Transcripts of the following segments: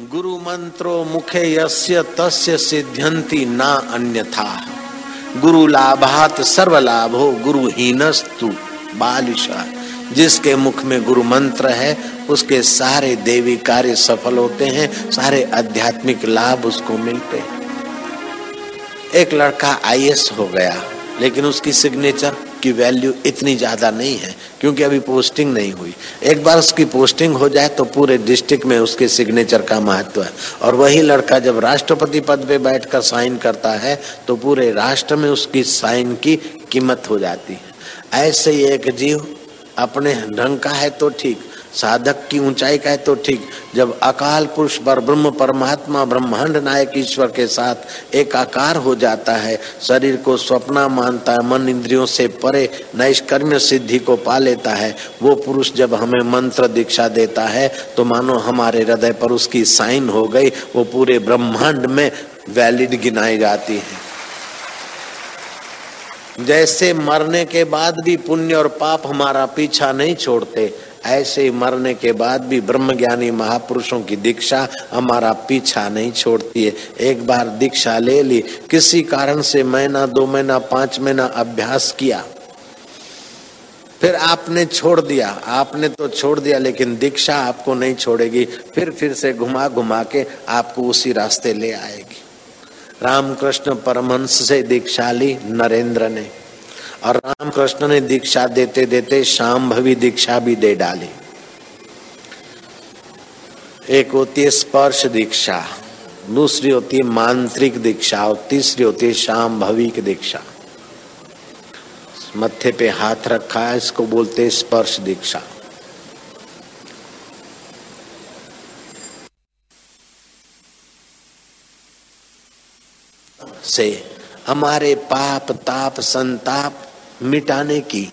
गुरु मंत्रो मुखे यस्य तस्य सिद्ध्यंति ना अन्यथा। गुरु लाभात सर्व लाभो गुरुहीनस्तु बालिशा। जिसके मुख में गुरु मंत्र है, उसके सारे देवी कार्य सफल होते हैं, सारे आध्यात्मिक लाभ उसको मिलते हैं। एक लड़का आईएएस हो गया, लेकिन उसकी सिग्नेचर की वैल्यू इतनी ज़्यादा नहीं है, क्योंकि अभी पोस्टिंग नहीं हुई। एक बार उसकी पोस्टिंग हो जाए तो पूरे डिस्ट्रिक्ट में उसके सिग्नेचर का महत्व है। और वही लड़का जब राष्ट्रपति पद पे बैठकर साइन करता है तो पूरे राष्ट्र में उसकी साइन की कीमत हो जाती है। ऐसे ही एक जीव अपने ढंग का है तो ठीक साधक की ऊंचाई का है तो ठीक। जब अकाल पुरुष पर ब्रह्म, परमात्मा, ब्रह्मांड नायक ईश्वर के साथ एक आकार हो जाता है, शरीर को स्वप्ना मानता है, मन इंद्रियों से परे, नैष्कर्म्य सिद्धि को पा लेता है। वो पुरुष जब हमें मंत्र दीक्षा देता है तो मानो हमारे हृदय पर उसकी साइन हो गई, वो पूरे ब्रह्मांड में वैलिड गिनाई जाती है। जैसे मरने के बाद भी पुण्य और पाप हमारा पीछा नहीं छोड़ते ऐसे मरने के बाद भी ब्रह्मज्ञानी महापुरुषों की दीक्षा हमारा पीछा नहीं छोड़ती है। एक बार दीक्षा ले ली, किसी कारण से महीना, दो महीना, पाँच महीना अभ्यास किया। फिर आपने छोड़ दिया। आपने तो छोड़ दिया, लेकिन दीक्षा आपको नहीं छोड़ेगी। फिर फिर से घुमा घुमा के आपको उसी रास्ते ले आएगी। रामकृष्ण परमहंस से दीक्षा ली, नरेंद्र ने। और रामकृष्ण ने दीक्षा देते देते शाम भवी दीक्षा भी दे डाली। एक होती है स्पर्श दीक्षा, दूसरी होती है मांत्रिक दीक्षा, और तीसरी होती है शाम भवी की दीक्षा। मत्थे पे हाथ रखा है, इसको बोलते स्पर्श दीक्षा। से हमारे पाप, ताप, संताप मिटाने की,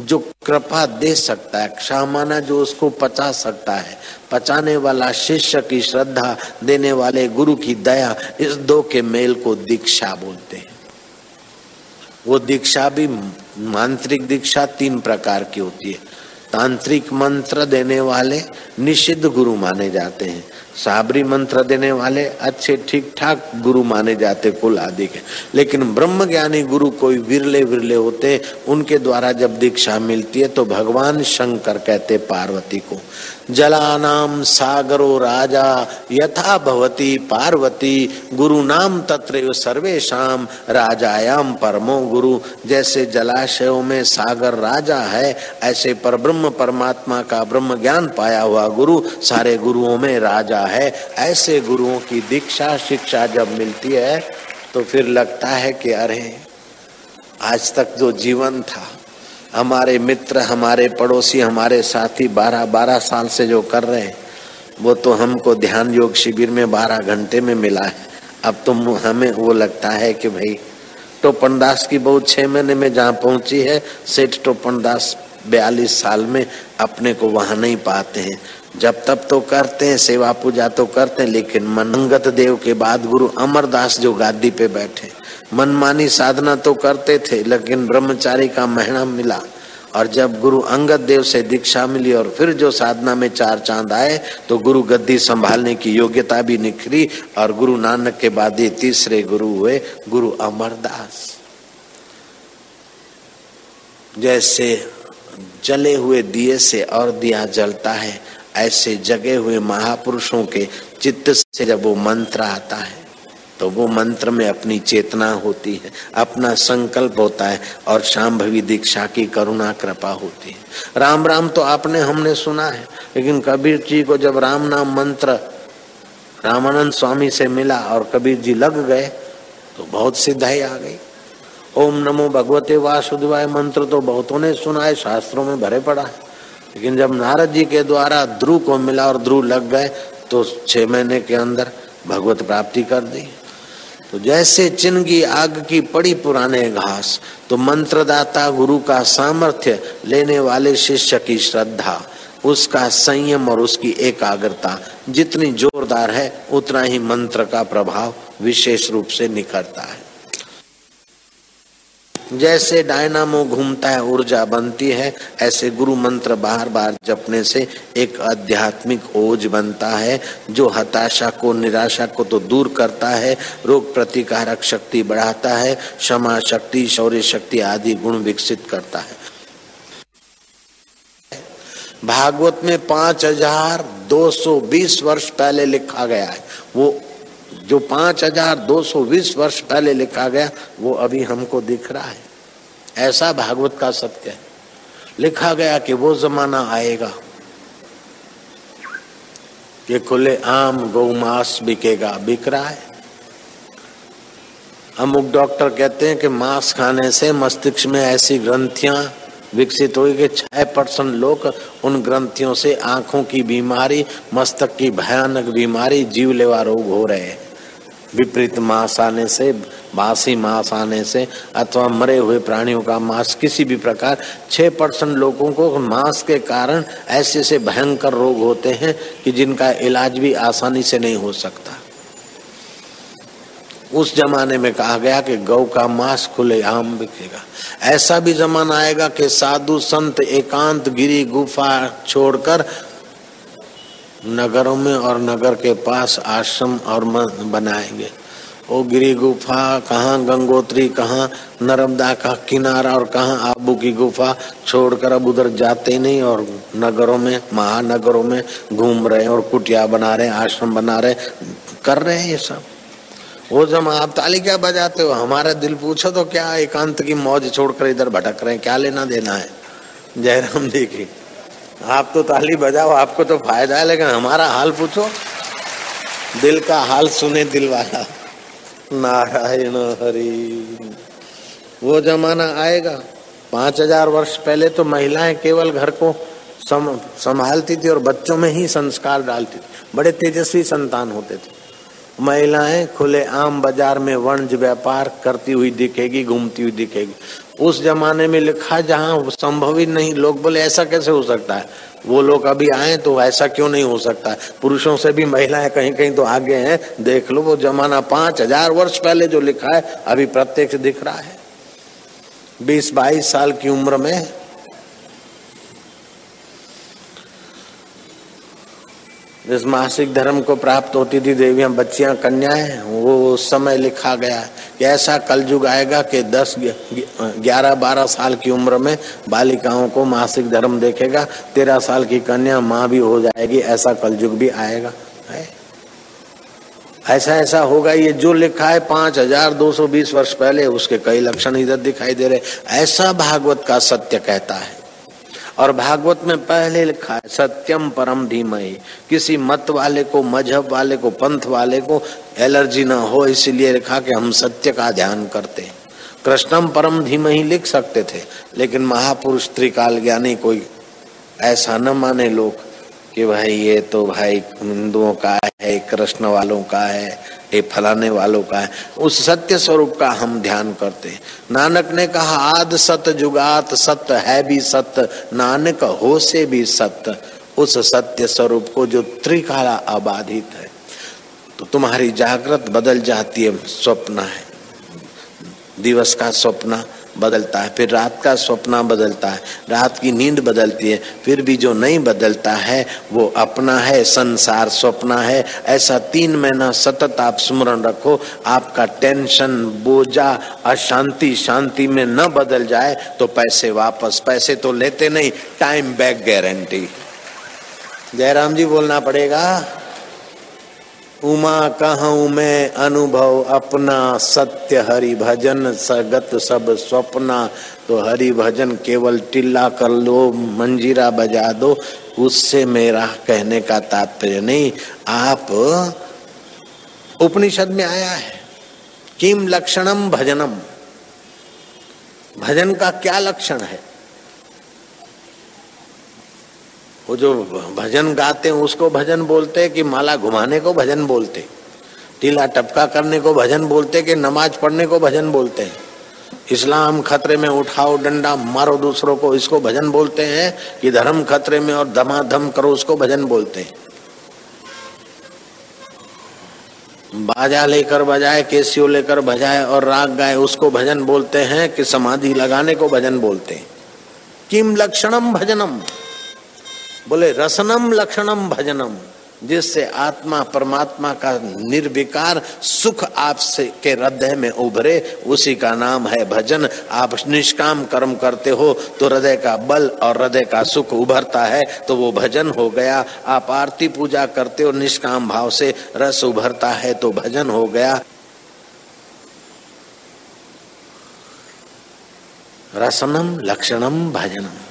जो कृपा दे सकता है, क्षमाना जो उसको पचा सकता है, पचाने वाला शिष्य की श्रद्धा देने वाले गुरु की दया इस दो के मेल को दीक्षा बोलते हैं। वो दीक्षा भी मांत्रिक दीक्षा तीन प्रकार की होती है। तांत्रिक मंत्र देने वाले निषिद्ध गुरु माने जाते हैं। साबरी मंत्र देने वाले अच्छे ठीक ठाक गुरु माने जाते कुल आदि के। लेकिन ब्रह्म ज्ञानी गुरु कोई विरले विरले होते, उनके द्वारा जब दीक्षा मिलती है तो भगवान शंकर कहते पार्वती को, जलानाम सागरो राजा, यथा भवती पार्वती, गुरु नाम तत्र सर्वेशम राजायाम परमो गुरु। जैसे जलाशयों में सागर राजा है, ऐसे पर ब्रह्म परमात्मा का ब्रह्म ज्ञान पाया हुआ गुरु, सारे गुरुओं में राजा है, ऐसे गुरुओं की दीक्षा शिक्षा जब मिलती है तो फिर लगता है कि अरे, आज तक जो जीवन था, हमारे मित्र, हमारे पड़ोसी, हमारे साथी बारह बारह साल से जो कर रहे हैं, वो तो हमको ध्यान योग शिविर में बारह घंटे में मिला है। अब तो हमें, वो लगता है कि भाई टोपन दास की बहुत छह महीने में जहाँ पहुँची है, सेठ टोपन दास बयालीस साल में अपने को वहाँ नहीं पाते हैं। जब तब तो करते हैं, सेवा पूजा तो करते हैं, लेकिन मनंगत देव के बाद गुरु अमरदास जो गादी पे बैठे। मनमानी साधना तो करते थे, लेकिन ब्रह्मचारी का महीना मिला। और जब गुरु अंगद देव से दीक्षा मिली और फिर जो साधना में चार चाँद आए तो गुरु गद्दी संभालने की योग्यता भी निखरी और गुरु नानक के बाद ये तीसरे गुरु हुए गुरु अमरदास। जैसे जले हुए दिए से और दिया जलता है ऐसे जगे हुए महापुरुषों के चित्त से जब वो मंत्र आता है तो वो मंत्र में अपनी चेतना होती है, अपना संकल्प होता है और शाम भवी दीक्षा की करुणा, कृपा होती है। राम राम तो आपने हमने सुना है, लेकिन कबीर जी को जब राम नाम मंत्र रामानंद स्वामी से मिला और कबीर जी लग गए तो बहुत सिद्धाई आ गई। ओम नमो भगवते वासुदेवाय, मंत्र तो बहुतों ने सुना है, शास्त्रों में भरे पड़ा है। लेकिन जब नारद जी के द्वारा ध्रुव को मिला और ध्रुव लग गए तो छह महीने के अंदर भगवत प्राप्ति कर दी। तो जैसे चिन्ह आग की पड़ी पुराने घास तो मंत्रदाता गुरु का सामर्थ्य लेने वाले शिष्य की श्रद्धा, उसका संयम और उसकी एकाग्रता जितनी जोरदार है, उतना ही मंत्र का प्रभाव विशेष रूप से निखरता है। जैसे डायनामो घूमता है, ऊर्जा बनती है, ऐसे गुरु मंत्र बार बार जपने से एक आध्यात्मिक ओज बनता है, जो हताशा को, निराशा को तो दूर करता है, रोग प्रतिकारक शक्ति बढ़ाता है, क्षमा शक्ति, शौर्य शक्ति आदि गुण विकसित करता है। भागवत में पाँच हज़ार दो सौ बीस वर्ष पहले लिखा गया है, वो जो पाँच हज़ार दो सौ बीस वर्ष पहले लिखा गया, वो अभी हमको दिख रहा है। ऐसा भागवत का सत्य है। लिखा गया कि वो जमाना आएगा कि खुले आम गौ बिकेगा। बिक रहा है। अमुक डॉक्टर कहते हैं कि मांस खाने से मस्तिष्क में ऐसी ग्रंथियाँ विकसित हुई कि छह परसेंट लोग उन ग्रंथियों से आँखों की बीमारी, मस्तक की भयानक बीमारी, जीवलेवा रोग हो रहे हैं। विपरीत मांस आने से, बासी मांस आने से, अथवा मरे हुए प्राणियों का मांस, किसी भी प्रकार, छह परसेंट लोगों को मांस के कारण ऐसे से भयंकर रोग होते हैं कि जिनका इलाज भी आसानी से नहीं हो सकता। उस जमाने में कहा गया कि गौ का मांस खुले आम बिकेगा। ऐसा भी जमाना आएगा कि साधु संत एकांत गिरी गुफा छोड़कर नगरों में और नगर के पास आश्रम और बनाएँगे। वो गिरी गुफा, कहाँ गंगोत्री, कहाँ नर्मदा का किनारा और कहाँ आबू की गुफा, छोड़कर अब उधर जाते नहीं और नगरों में, महानगरों में घूम रहे और कुटिया बना रहे आश्रम बना रहे कर रहे हैं ये सब। वो जब आप ताली क्या बजाते हो, हमारा दिल पूछो तो क्या एकांत की मौज छोड़कर इधर भटक रहे हैं, क्या लेना देना है? जयराम जी की। आप तो ताली बजाओ, आपको तो फ़ायदा है, लेकिन हमारा हाल पूछो। दिल का हाल सुने दिल वाला नारायण हरि। वो जमाना आएगा। पाँच हज़ार वर्ष पहले तो महिलाएँ केवल घर को संभालती थी और बच्चों में ही संस्कार डालती थी। बड़े तेजस्वी संतान होते थे। महिलाएँ खुले आम बाज़ार में वणज व्यापार करती हुई दिखेगी, घूमती हुई दिखेगी। उस जमाने में लिखा जहाँ संभव ही नहीं, लोग बोले, ऐसा कैसे हो सकता है? वो लोग अभी आए तो ऐसा क्यों नहीं हो सकता? है पुरुषों से भी महिलाएँ कहीं कहीं तो आगे हैं। देख लो, वो जमाना पाँच हज़ार वर्ष पहले जो लिखा है, अभी प्रत्यक्ष दिख रहा है। बीस बाईस साल की उम्र में जिस मासिक धर्म को प्राप्त होती थी, देवियाँ, बच्चियाँ, कन्याएँ, वो उस समय लिखा गया। है कि ऐसा कलयुग आएगा कि दस, ग्यारह, बारह साल की उम्र में बालिकाओं को मासिक धर्म देखेगा, तेरह साल की कन्या माँ भी हो जाएगी, ऐसा कलयुग भी आएगा। है? ऐसा ऐसा होगा, ये जो लिखा है, पाँच हज़ार दो सौ बीस वर्ष पहले, उसके कई लक्षण इधर दिखाई दे रहे। ऐसा भागवत का सत्य कहता है। और भागवत में पहले लिखा है, सत्यम परम धीमय किसी मत वाले को, मज़हब वाले को, पंथ वाले को एलर्जी ना हो, इसीलिए लिखा कि हम सत्य का ध्यान करते हैं। कृष्णम परम धीम ही लिख सकते थे, लेकिन महापुरुष त्रिकाल ज्ञानी कोई ऐसा न माने लोग कि भाई ये तो भाई हिंदुओं का है, कृष्ण वालों का है ये फलाने वालों का है। उस सत्य स्वरूप का हम ध्यान करते हैं। नानक ने कहा, आद सत जुगात सत्य है भी सत्य नानक हो से भी सत्य उस सत्य स्वरूप को जो त्रिकाला अबाधित है। तो तुम्हारी जागृत बदल जाती है, स्वप्न है। दिवस का स्वप्न बदलता है, फिर रात का स्वप्न बदलता है, रात की नींद बदलती है, फिर भी जो नहीं बदलता है, वो अपना है, संसार स्वप्न है। ऐसा तीन महीना सतत आप स्मरण रखो, आपका टेंशन, बोझा, अशांति, शांति में न बदल जाए तो पैसे वापस, पैसे तो लेते नहीं, time back guarantee. Jairam ji बोलना पड़ेगा। उमा कहूँ मैं अनुभव अपना सत्य हरि भजन सगत सब स्वप्ना तो हरि भजन केवल टिल्ला कर लो, मंजीरा बजा दो, उससे मेरा कहने का तात्पर्य नहीं। आप उपनिषद में आया है, किम लक्षणम भजनम? भजन का क्या लक्षण है? वो जो भजन गाते हैं, उसको भजन बोलते हैं कि माला घुमाने को भजन बोलते टीला टपका करने को भजन बोलते कि नमाज़ पढ़ने को भजन बोलते हैं। इस्लाम खतरे में उठाओ डंडा, मारो दूसरों को, इसको भजन बोलते हैं कि धर्म खतरे में और धमाधम करो, उसको भजन बोलते हैं। बाजा लेकर बजाए, केसियो लेकर बजाए और राग गाए, उसको भजन बोलते हैं कि समाधि लगाने को भजन बोलते हैं। किम लक्षणम भजनम? बोले, रसनम लक्षणम भजनम, जिससे आत्मा परमात्मा का निर्विकार सुख आपसे के हृदय में उभरे, उसी का नाम है भजन। आप निष्काम कर्म करते हो तो हृदय का बल और हृदय का सुख उभरता है तो वो भजन हो गया। आप आरती पूजा करते हो, निष्काम भाव से रस उभरता है तो भजन हो गया। रसनम लक्षणम भजनम।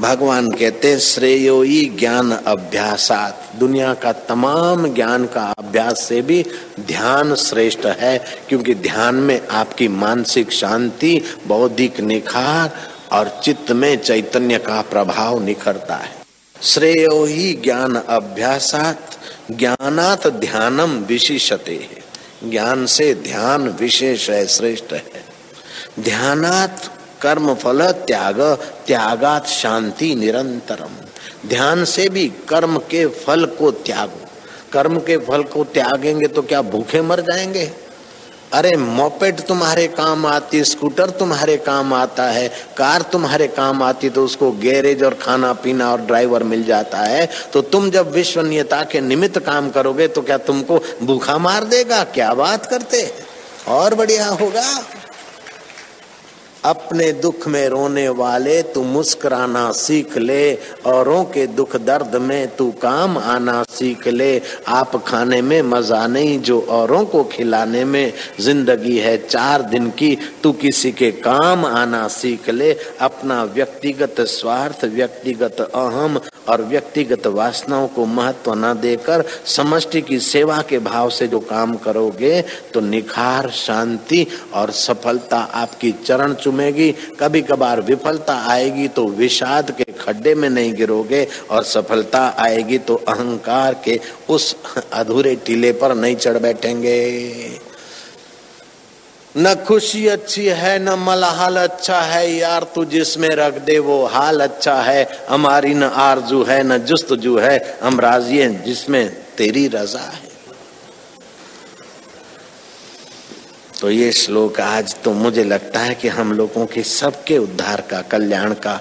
भगवान कहते हैं श्रेयोई ज्ञान अभ्यासात। दुनिया का तमाम ज्ञान का अभ्यास से भी ध्यान श्रेष्ठ है, क्योंकि ध्यान में आपकी मानसिक शांति, बौद्धिक निखार और चित्त में चैतन्य का प्रभाव निखरता है। श्रेयो ही ज्ञान अभ्यासात, ज्ञानात ध्यानम विशिषते है। ज्ञान से ध्यान विशेष है, श्रेष्ठ है। ध्यानात कर्म फल, त्याग, त्यागात शांति निरंतरम। ध्यान से भी कर्म के फल को त्यागो। कर्म के फल को त्यागेंगे तो क्या भूखे मर जाएँगे? अरे, मोपेड तुम्हारे काम आती, स्कूटर तुम्हारे काम आता है, कार तुम्हारे काम आती तो उसको गैरेज और खाना पीना और ड्राइवर मिल जाता है। तो तुम जब विश्वनीयता के निमित्त काम करोगे तो क्या तुमको भूखा मार देगा? क्या बात करते और बढ़िया होगा। अपने दुख में रोने वाले तू मुस्कुराना सीख ले, औरों के दुख दर्द में तू काम आना सीख ले। आप खाने में मज़ा नहीं, जो औरों को खिलाने में ज़िंदगी है चार दिन की, तू किसी के काम आना सीख ले। अपना व्यक्तिगत स्वार्थ, व्यक्तिगत अहम और व्यक्तिगत वासनाओं को महत्व न देकर समष्टि की सेवा के भाव से जो काम करोगे तो निखार, शांति और सफलता आपकी चरण चुमेगी। कभी कभार विफलता आएगी तो विषाद के खड्डे में नहीं गिरोगे और सफलता आएगी तो अहंकार के उस अधूरे टीले पर नहीं चढ़ बैठेंगे। न खुशी अच्छी है, न मलाहाल अच्छा है। यार, तू जिसमें रख दे, वो हाल अच्छा है। हमारी न आरज़ू है, न जुस्तजू है। हम राज़ी हैं जिसमें तेरी रजा है। तो ये श्लोक आज तो मुझे लगता है कि हम लोगों के सबके उद्धार का, कल्याण का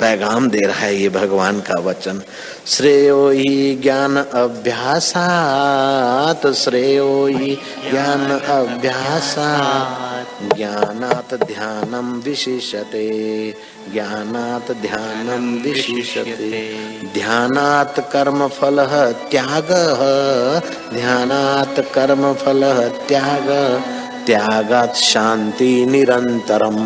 पैगाम दे रहा है ये भगवान का वचन। श्रेयो ही ज्ञान अभ्यासात, श्रेयो ही ज्ञान अभ्यासात, ज्ञानात ध्यानम विशिषते ज्ञानात ध्यानम विशिषते ध्यानात कर्म फल त्याग, ध्यानात कर्म फल त्याग, त्यागात शांति निरंतरम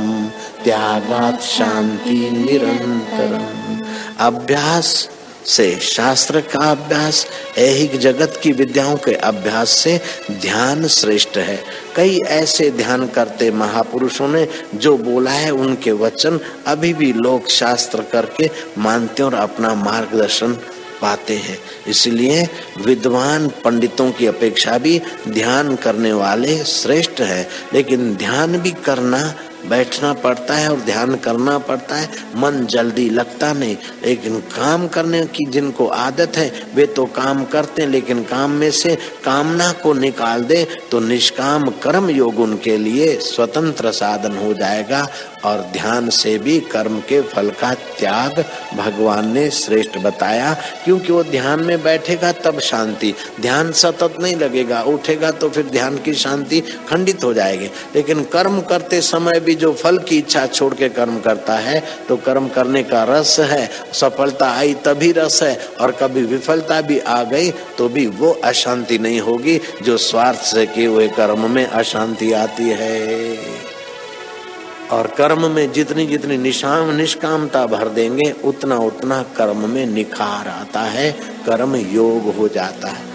त्यागात शांति निरंतरम। अभ्यास से, शास्त्र का अभ्यास, ऐहिक जगत की विद्याओं के अभ्यास से ध्यान श्रेष्ठ है। कई ऐसे ध्यान करते महापुरुषों ने जो बोला है उनके वचन अभी भी लोग शास्त्र करके मानते और अपना मार्गदर्शन पाते हैं। इसलिए विद्वान पंडितों की अपेक्षा भी ध्यान करने वाले श्रेष्ठ है, लेकिन ध्यान भी करना बैठना पड़ता है और ध्यान करना पड़ता है। मन जल्दी लगता नहीं, लेकिन काम करने की जिनको आदत है, वे तो काम करते हैं, लेकिन काम में से कामना को निकाल दे तो निष्काम कर्म योग उनके लिए स्वतंत्र साधन हो जाएगा। और ध्यान से भी कर्म के फल का त्याग भगवान ने श्रेष्ठ बताया। क्योंकि वो ध्यान में बैठेगा, तब शांति। ध्यान सतत नहीं लगेगा। उठेगा तो फिर ध्यान की शांति खंडित हो जाएगी। लेकिन कर्म करते समय भी जो फल की इच्छा छोड़ के कर्म करता है तो कर्म करने का रस है, सफलता आई तभी रस है, और कभी विफलता भी आ गई तो भी वो अशांति नहीं होगी, जो स्वार्थ से किए हुए कर्म में अशांति आती है। और कर्म में जितनी जितनी निशाम, निष्कामता भर देंगे, उतना उतना कर्म में निखार आता है, कर्म योग हो जाता है।